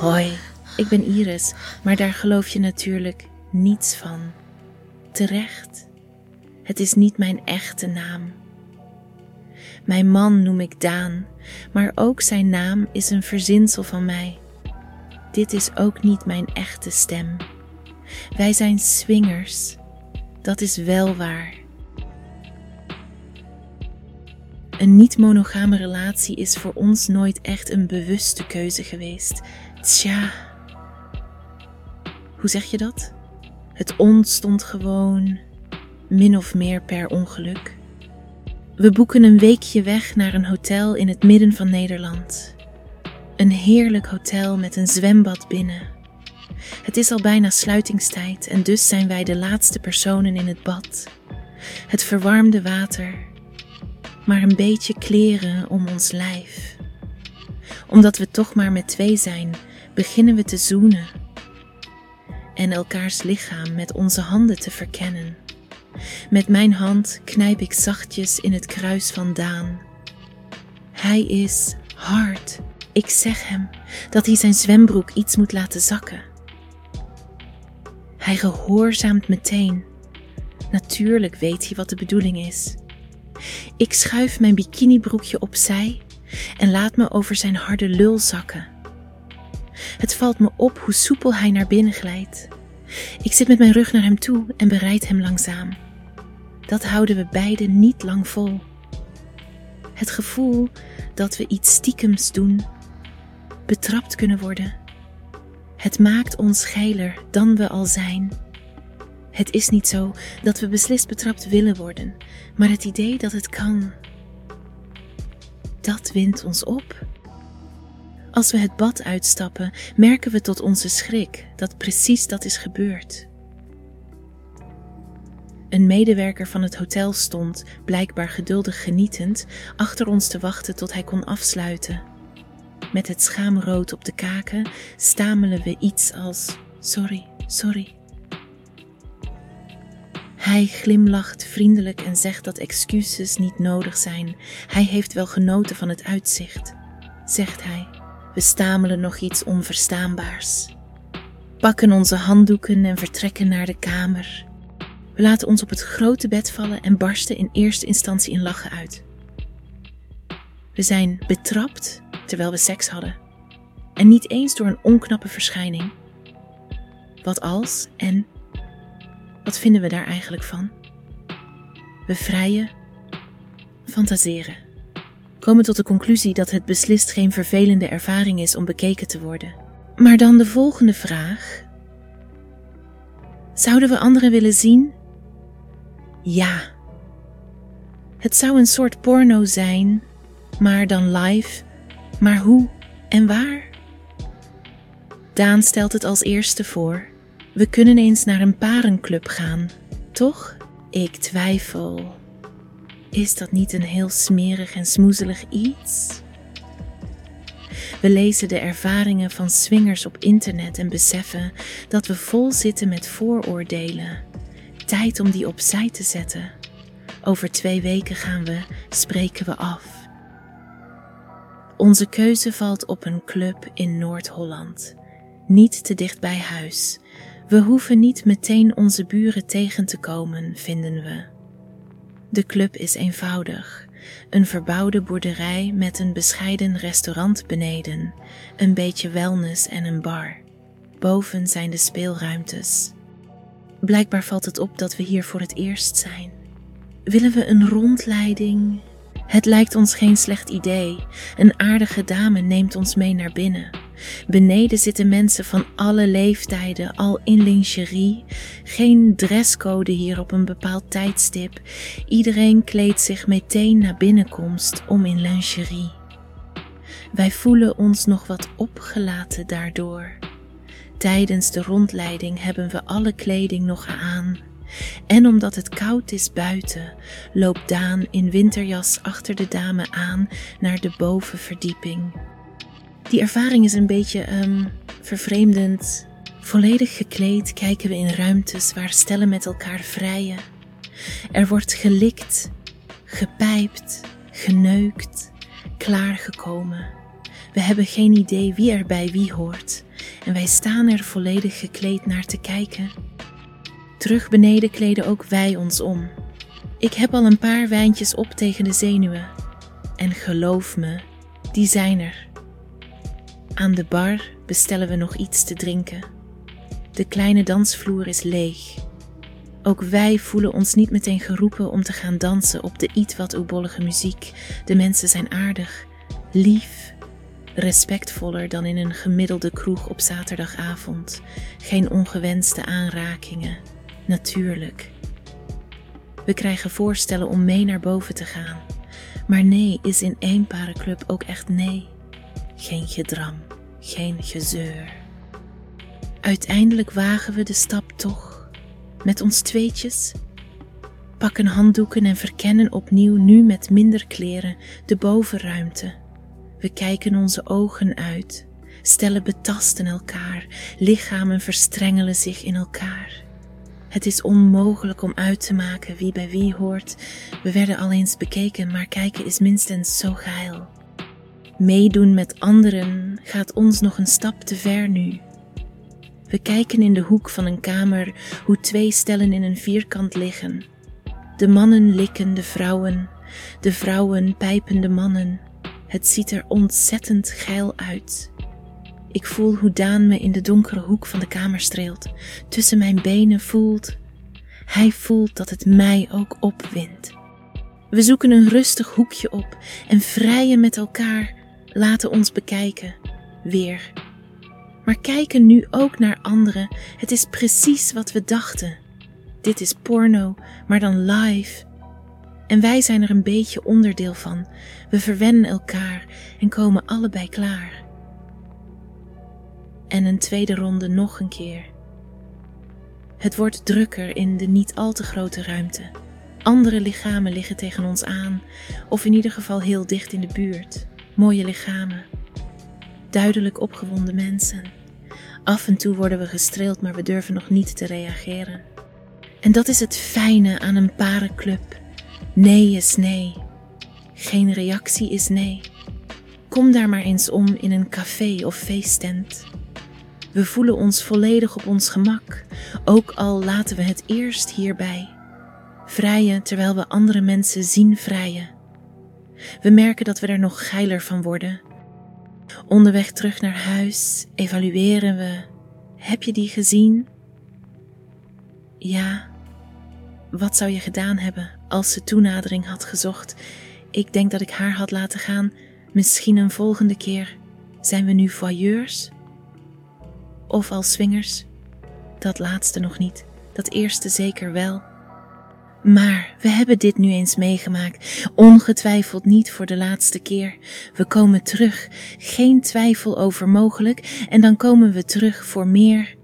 Hoi, ik ben Iris, maar daar geloof je natuurlijk niets van. Terecht. Het is niet mijn echte naam. Mijn man noem ik Daan, maar ook zijn naam is een verzinsel van mij. Dit is ook niet mijn echte stem. Wij zijn swingers. Dat is wel waar. Een niet-monogame relatie is voor ons nooit echt een bewuste keuze geweest. Tja. Hoe zeg je dat? Het ontstond gewoon min of meer per ongeluk. We boeken een weekje weg naar een hotel in het midden van Nederland. Een heerlijk hotel met een zwembad binnen. Het is al bijna sluitingstijd en dus zijn wij de laatste personen in het bad. Het verwarmde water, maar een beetje kleren om ons lijf. Omdat we toch maar met twee zijn, beginnen we te zoenen en elkaars lichaam met onze handen te verkennen. Met mijn hand knijp ik zachtjes in het kruis van Daan. Hij is hard. Ik zeg hem dat hij zijn zwembroek iets moet laten zakken. Hij gehoorzaamt meteen. Natuurlijk weet hij wat de bedoeling is. Ik schuif mijn bikinibroekje opzij en laat me over zijn harde lul zakken. Het valt me op hoe soepel hij naar binnen glijdt. Ik zit met mijn rug naar hem toe en bereid hem langzaam. Dat houden we beiden niet lang vol. Het gevoel dat we iets stiekems doen, betrapt kunnen worden. Het maakt ons geiler dan we al zijn. Het is niet zo dat we beslist betrapt willen worden, maar het idee dat het kan, dat wint ons op. Als we het bad uitstappen, merken we tot onze schrik dat precies dat is gebeurd. Een medewerker van het hotel stond, blijkbaar geduldig genietend, achter ons te wachten tot hij kon afsluiten. Met het schaamrood op de kaken stamelen we iets als: Sorry, sorry. Hij glimlacht vriendelijk en zegt dat excuses niet nodig zijn. Hij heeft wel genoten van het uitzicht, zegt hij. We stamelen nog iets onverstaanbaars. Pakken onze handdoeken en vertrekken naar de kamer. We laten ons op het grote bed vallen en barsten in eerste instantie in lachen uit. We zijn betrapt terwijl we seks hadden. En niet eens door een onknappe verschijning. Wat als en wat vinden we daar eigenlijk van? We vrijen, fantaseren, komen tot de conclusie dat het beslist geen vervelende ervaring is om bekeken te worden. Maar dan de volgende vraag: Zouden we anderen willen zien? Ja. Het zou een soort porno zijn, maar dan live. Maar hoe en waar? Daan stelt het als eerste voor. We kunnen eens naar een parenclub gaan, toch? Ik twijfel. Is dat niet een heel smerig en smoezelig iets? We lezen de ervaringen van swingers op internet en beseffen dat we vol zitten met vooroordelen. Tijd om die opzij te zetten. Over twee weken gaan we, spreken we af. Onze keuze valt op een club in Noord-Holland. Niet te dicht bij huis. We hoeven niet meteen onze buren tegen te komen, vinden we. De club is eenvoudig. Een verbouwde boerderij met een bescheiden restaurant beneden, een beetje wellness en een bar. Boven zijn de speelruimtes. Blijkbaar valt het op dat we hier voor het eerst zijn. Willen we een rondleiding? Het lijkt ons geen slecht idee. Een aardige dame neemt ons mee naar binnen. Beneden zitten mensen van alle leeftijden, al in lingerie. Geen dresscode hier op een bepaald tijdstip. Iedereen kleedt zich meteen na binnenkomst om in lingerie. Wij voelen ons nog wat opgelaten daardoor. Tijdens de rondleiding hebben we alle kleding nog aan. En omdat het koud is buiten, loopt Daan in winterjas achter de dame aan naar de bovenverdieping. Die ervaring is een beetje um, vervreemdend. Volledig gekleed kijken we in ruimtes waar stellen met elkaar vrijen. Er wordt gelikt, gepijpt, geneukt, klaargekomen. We hebben geen idee wie er bij wie hoort en wij staan er volledig gekleed naar te kijken. Terug beneden kleden ook wij ons om. Ik heb al een paar wijntjes op tegen de zenuwen. En geloof me, die zijn er. Aan de bar bestellen we nog iets te drinken. De kleine dansvloer is leeg. Ook wij voelen ons niet meteen geroepen om te gaan dansen op de iets wat oebollige muziek. De mensen zijn aardig, lief, respectvoller dan in een gemiddelde kroeg op zaterdagavond. Geen ongewenste aanrakingen, natuurlijk. We krijgen voorstellen om mee naar boven te gaan. Maar nee is in één parenclub ook echt nee. Geen gedram, geen gezeur. Uiteindelijk wagen we de stap toch, met ons tweetjes. Pakken handdoeken en verkennen opnieuw nu met minder kleren de bovenruimte. We kijken onze ogen uit, stellen betasten elkaar, lichamen verstrengelen zich in elkaar. Het is onmogelijk om uit te maken wie bij wie hoort. We werden al eens bekeken, maar kijken is minstens zo geil. Meedoen met anderen gaat ons nog een stap te ver nu. We kijken in de hoek van een kamer hoe twee stellen in een vierkant liggen. De mannen likken de vrouwen, de vrouwen pijpen de mannen. Het ziet er ontzettend geil uit. Ik voel hoe Daan me in de donkere hoek van de kamer streelt, tussen mijn benen voelt. Hij voelt dat het mij ook opwindt. We zoeken een rustig hoekje op en vrijen met elkaar laten ons bekijken, weer. Maar kijken nu ook naar anderen, het is precies wat we dachten. Dit is porno, maar dan live. En wij zijn er een beetje onderdeel van. We verwennen elkaar en komen allebei klaar en een tweede ronde nog een keer. Het wordt drukker in de niet al te grote ruimte. Andere lichamen liggen tegen ons aan, of in ieder geval heel dicht in de buurt. Mooie lichamen. Duidelijk opgewonden mensen. Af en toe worden we gestreeld, maar we durven nog niet te reageren. En dat is het fijne aan een parenclub. Nee is nee. Geen reactie is nee. Kom daar maar eens om in een café of feesttent. We voelen ons volledig op ons gemak, ook al laten we het eerst hierbij. Vrijen terwijl we andere mensen zien vrijen. We merken dat we er nog geiler van worden. Onderweg terug naar huis evalueren we. Heb je die gezien? Ja. Wat zou je gedaan hebben als ze toenadering had gezocht? Ik denk dat ik haar had laten gaan. Misschien een volgende keer. Zijn we nu voyeurs? of als swingers. Dat laatste nog niet, dat eerste zeker wel. Maar we hebben dit nu eens meegemaakt, ongetwijfeld niet voor de laatste keer. We komen terug, geen twijfel over mogelijk, en dan komen we terug voor meer